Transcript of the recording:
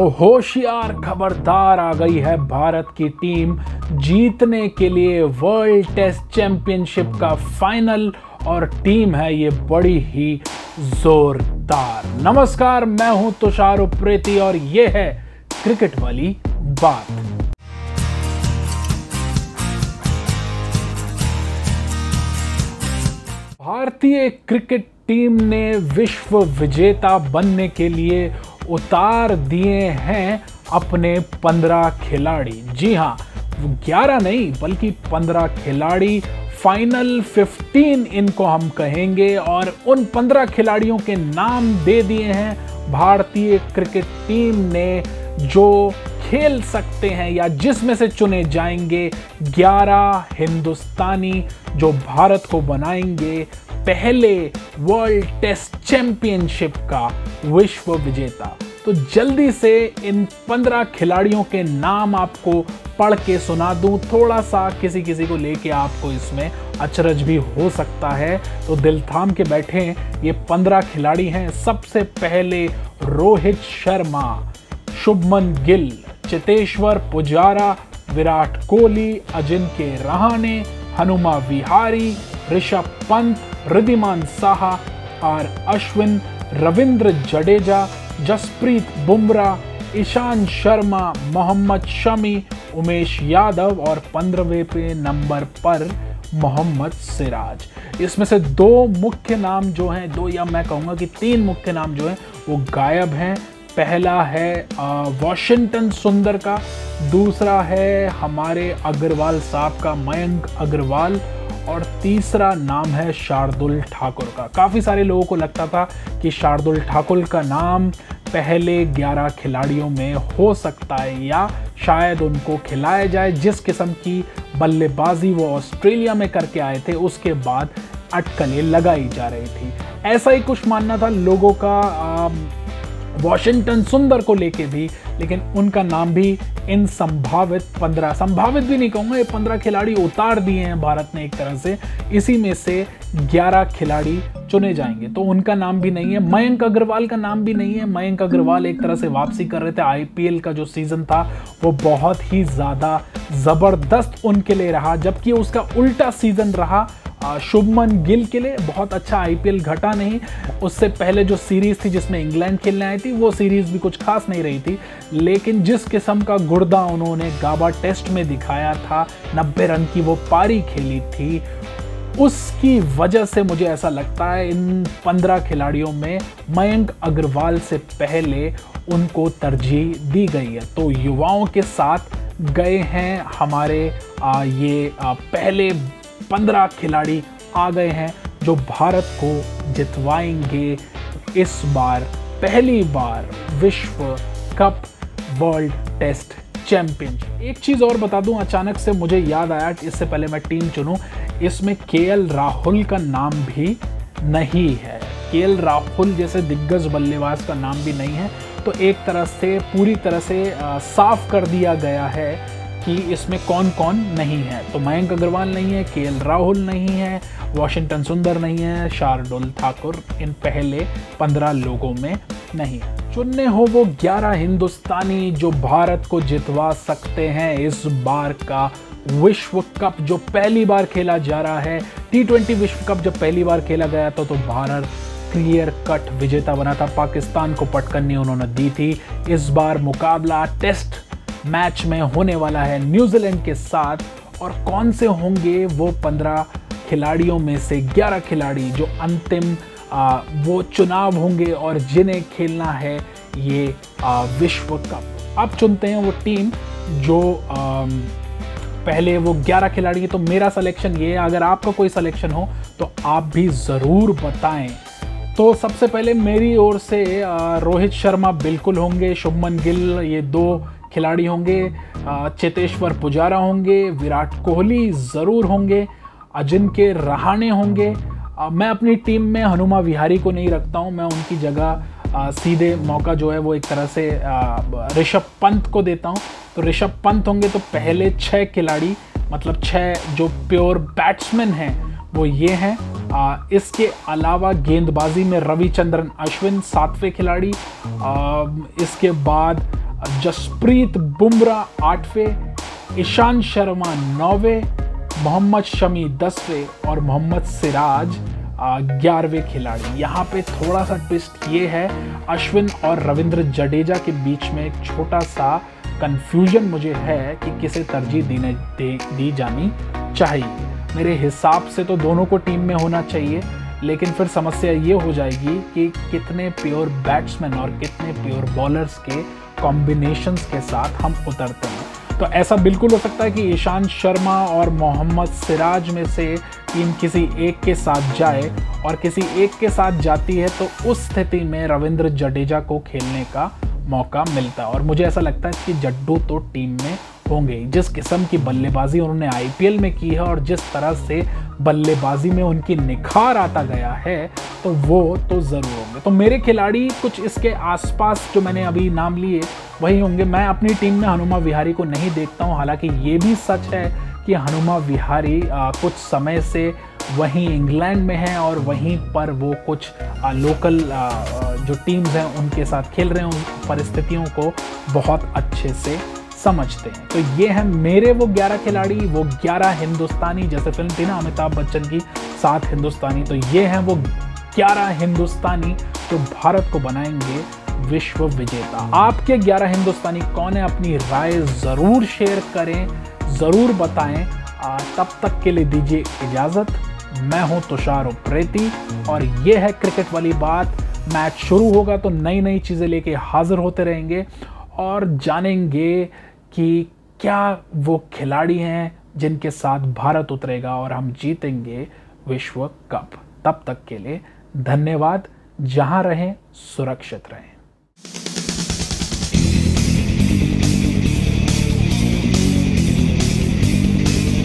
तो होशियार खबरदार आ गई है भारत की टीम जीतने के लिए वर्ल्ड टेस्ट चैंपियनशिप का फाइनल और टीम है ये बड़ी ही जोरदार। नमस्कार, मैं हूँ तुषार उप्रेती और ये है क्रिकेट वाली बात। भारतीय क्रिकेट टीम ने विश्व विजेता बनने के लिए उतार दिए हैं अपने पंद्रह खिलाड़ी। जी हाँ ग्यारह नहीं, बल्कि पंद्रह खिलाड़ी। फाइनल 15 इनको हम कहेंगे और उन पंद्रह खिलाड़ियों के नाम दे दिए हैं। भारतीय क्रिकेट टीम ने जो खेल सकते हैं या जिसमें से चुने जाएँगे 11 हिंदुस्तानी जो भारत को बनाएँगे, पहले वर्ल्ड टेस्ट चैंपियनशिप का विश्व विजेता। तो जल्दी से इन पंद्रह खिलाड़ियों के नाम आपको पढ़ के सुना दूँ। थोड़ा सा किसी किसी को लेके आपको इसमें अचरज भी हो सकता है। तो दिल थाम के बैठे ये पंद्रह खिलाड़ी हैं। सबसे पहले रोहित शर्मा, शुभमन गिल, चितेश्वर पुजारा, विराट कोहली अजिंक्य रहाणे, हनुमा विहारी, ऋषभ पंत रिधिमान साहा, आर अश्विन, रविंद्र जडेजा जसप्रीत बुमराह ईशान शर्मा, मोहम्मद शमी, उमेश यादव और पंद्रहवें पे नंबर पर मोहम्मद सिराज। इसमें से दो मुख्य नाम जो हैं, दो या मैं कहूँगा कि तीन मुख्य नाम जो हैं, वो गायब हैं। पहला है वॉशिंगटन सुंदर का, दूसरा है हमारे अग्रवाल साहब का मयंक अग्रवाल और तीसरा नाम है शार्दुल ठाकुर का। काफ़ी सारे लोगों को लगता था कि शार्दुल ठाकुर का नाम पहले 11 खिलाड़ियों में हो सकता है या शायद उनको खिलाया जाए। जिस किस्म की बल्लेबाजी वो ऑस्ट्रेलिया में करके आए थे, उसके बाद अटकलें लगाई जा रही थी। ऐसा ही कुछ मानना था। लोगों का वॉशिंगटन सुंदर को लेके भी, लेकिन उनका नाम भी इन संभावित पंद्रह। संभावित भी नहीं कहूँगा, ये पंद्रह खिलाड़ी उतार दिए हैं भारत ने एक तरह से। इसी में से ग्यारह खिलाड़ी चुने जाएँगे। तो उनका नाम भी नहीं है, मयंक अग्रवाल का नाम भी नहीं है। मयंक अग्रवाल एक तरह से वापसी कर रहे थे, आईपीएल का जो सीज़न था, वो बहुत ही ज़्यादा ज़बरदस्त उनके लिए रहा, जबकि उसका उल्टा सीज़न रहा शुभमन गिल के लिए बहुत अच्छा आईपीएल घटा नहीं। उससे पहले जो सीरीज़ थी जिसमें इंग्लैंड खेलने आई थी, वो सीरीज़ भी कुछ खास नहीं रही थी। लेकिन जिस किस्म का गुर्दा उन्होंने गाबा टेस्ट में दिखाया था, नब्बे रन की वो पारी खेली थी, उसकी वजह से मुझे ऐसा लगता है इन पंद्रह खिलाड़ियों में मयंक अग्रवाल से पहले उनको तरजीह दी गई है। तो युवाओं के साथ गए हैं हमारे ये पहले पंद्रह खिलाड़ी आ गए हैं जो भारत को जितवाएँगे इस बार पहली बार विश्व कप वर्ल्ड टेस्ट चैंपियनशिप। एक चीज़ और बता दूँ अचानक से मुझे याद आया कि इससे पहले मैं टीम चुनूं इसमें के राहुल का नाम भी नहीं है। के राहुल जैसे दिग्गज बल्लेबाज का नाम भी नहीं है। तो एक तरह से पूरी तरह से आ, साफ़ कर दिया गया है कि इसमें कौन कौन नहीं है। तो मयंक अग्रवाल नहीं है, के राहुल नहीं है, वॉशिंगटन सुंदर नहीं है, शार्दुल ठाकुर इन पहले पंद्रह लोगों में नहीं है। चुनने हो वो ग्यारह हिंदुस्तानी जो भारत को जितवा सकते हैं इस बार का विश्व कप जो पहली बार खेला जा रहा है। टी ट्वेंटी विश्व कप जब पहली बार खेला गया था तो भारत क्लियर कट विजेता बना था। पाकिस्तान को पटकनी उन्होंने दी थी। इस बार मुकाबला टेस्ट मैच में होने वाला है न्यूजीलैंड के साथ। और कौन से होंगे वो पंद्रह खिलाड़ियों में से ग्यारह खिलाड़ी जो अंतिम आ, वो चुनाव होंगे और जिन्हें खेलना है ये आ, विश्व कप। अब चुनते हैं वो टीम जो आ, पहले वो 11 खिलाड़ी है। तो मेरा सिलेक्शन ये है अगर आपका कोई सिलेक्शन हो तो आप भी ज़रूर बताएँ। तो सबसे पहले मेरी ओर से रोहित शर्मा बिल्कुल होंगे शुभमन गिल ये दो खिलाड़ी होंगे चेतेश्वर पुजारा होंगे, विराट कोहली ज़रूर होंगे अजिंक्य रहाणे होंगे। मैं अपनी टीम में हनुमा विहारी को नहीं रखता हूँ, मैं उनकी जगह सीधे मौका जो है वो एक तरह से ऋषभ पंत को देता हूँ। तो ऋषभ पंत होंगे तो पहले छः खिलाड़ी मतलब छः जो प्योर बैट्समैन हैं, वो ये हैं। इसके अलावा गेंदबाजी में रविचंद्रन अश्विन, सातवें खिलाड़ी। इसके बाद जसप्रीत बुमराह आठवें ईशांत शर्मा नौवे मोहम्मद शमी दसवें और मोहम्मद सिराज ग्यारहवें खिलाड़ी। यहाँ पे थोड़ा सा ट्विस्ट ये है अश्विन और रविंद्र जडेजा के बीच में एक छोटा सा कंफ्यूजन मुझे है कि किसे तरजीह देने दे, दी जानी चाहिए। मेरे हिसाब से तो दोनों को टीम में होना चाहिए लेकिन फिर समस्या ये हो जाएगी कि कितने प्योर बैट्समैन और कितने प्योर बॉलर्स के कॉम्बिनेशंस के साथ हम उतरते हैं। तो ऐसा बिल्कुल हो सकता है कि ईशांत शर्मा और मोहम्मद सिराज में से टीम किसी एक के साथ जाए और किसी एक के साथ जाती है तो उस स्थिति में रविंद्र जडेजा को खेलने का मौका मिलता है। और मुझे ऐसा लगता है कि जड्डू तो टीम में होंगे। जिस किस्म की बल्लेबाजी उन्होंने आईपीएल में की है और जिस तरह से बल्लेबाजी में उनकी निखार आता गया है तो वो तो ज़रूर होंगे। तो मेरे खिलाड़ी कुछ इसके आसपास जो मैंने अभी नाम लिए वही होंगे। मैं अपनी टीम में हनुमा विहारी को नहीं देखता हूँ। हालाँकि ये भी सच है कि हनुमा विहारी आ, कुछ समय से वहीं इंग्लैंड में हैं और वहीं पर वो कुछ आ, लोकल आ, जो टीम्स हैं उनके साथ खेल रहे हैं उन परिस्थितियों को बहुत अच्छे से समझते हैं। तो ये हैं मेरे वो 11 खिलाड़ी, वो 11 हिंदुस्तानी, जैसे फ़िल्म थी ना अमिताभ बच्चन की, सात हिंदुस्तानी। तो ये हैं वो 11 हिंदुस्तानी जो भारत को बनाएँगे विश्व विजेता। आपके 11 हिंदुस्तानी कौन है? अपनी राय ज़रूर शेयर करें, ज़रूर बताएँ। तब तक के लिए दीजिए इजाज़त। मैं हूँ तुषार उप्रेती और ये है क्रिकेट वाली बात। मैच शुरू होगा तो नई नई चीज़ें लेके हाजिर होते रहेंगे और जानेंगे कि क्या वो खिलाड़ी हैं जिनके साथ भारत उतरेगा और हम जीतेंगे विश्व कप। तब तक के लिए धन्यवाद। जहाँ रहें, सुरक्षित रहें।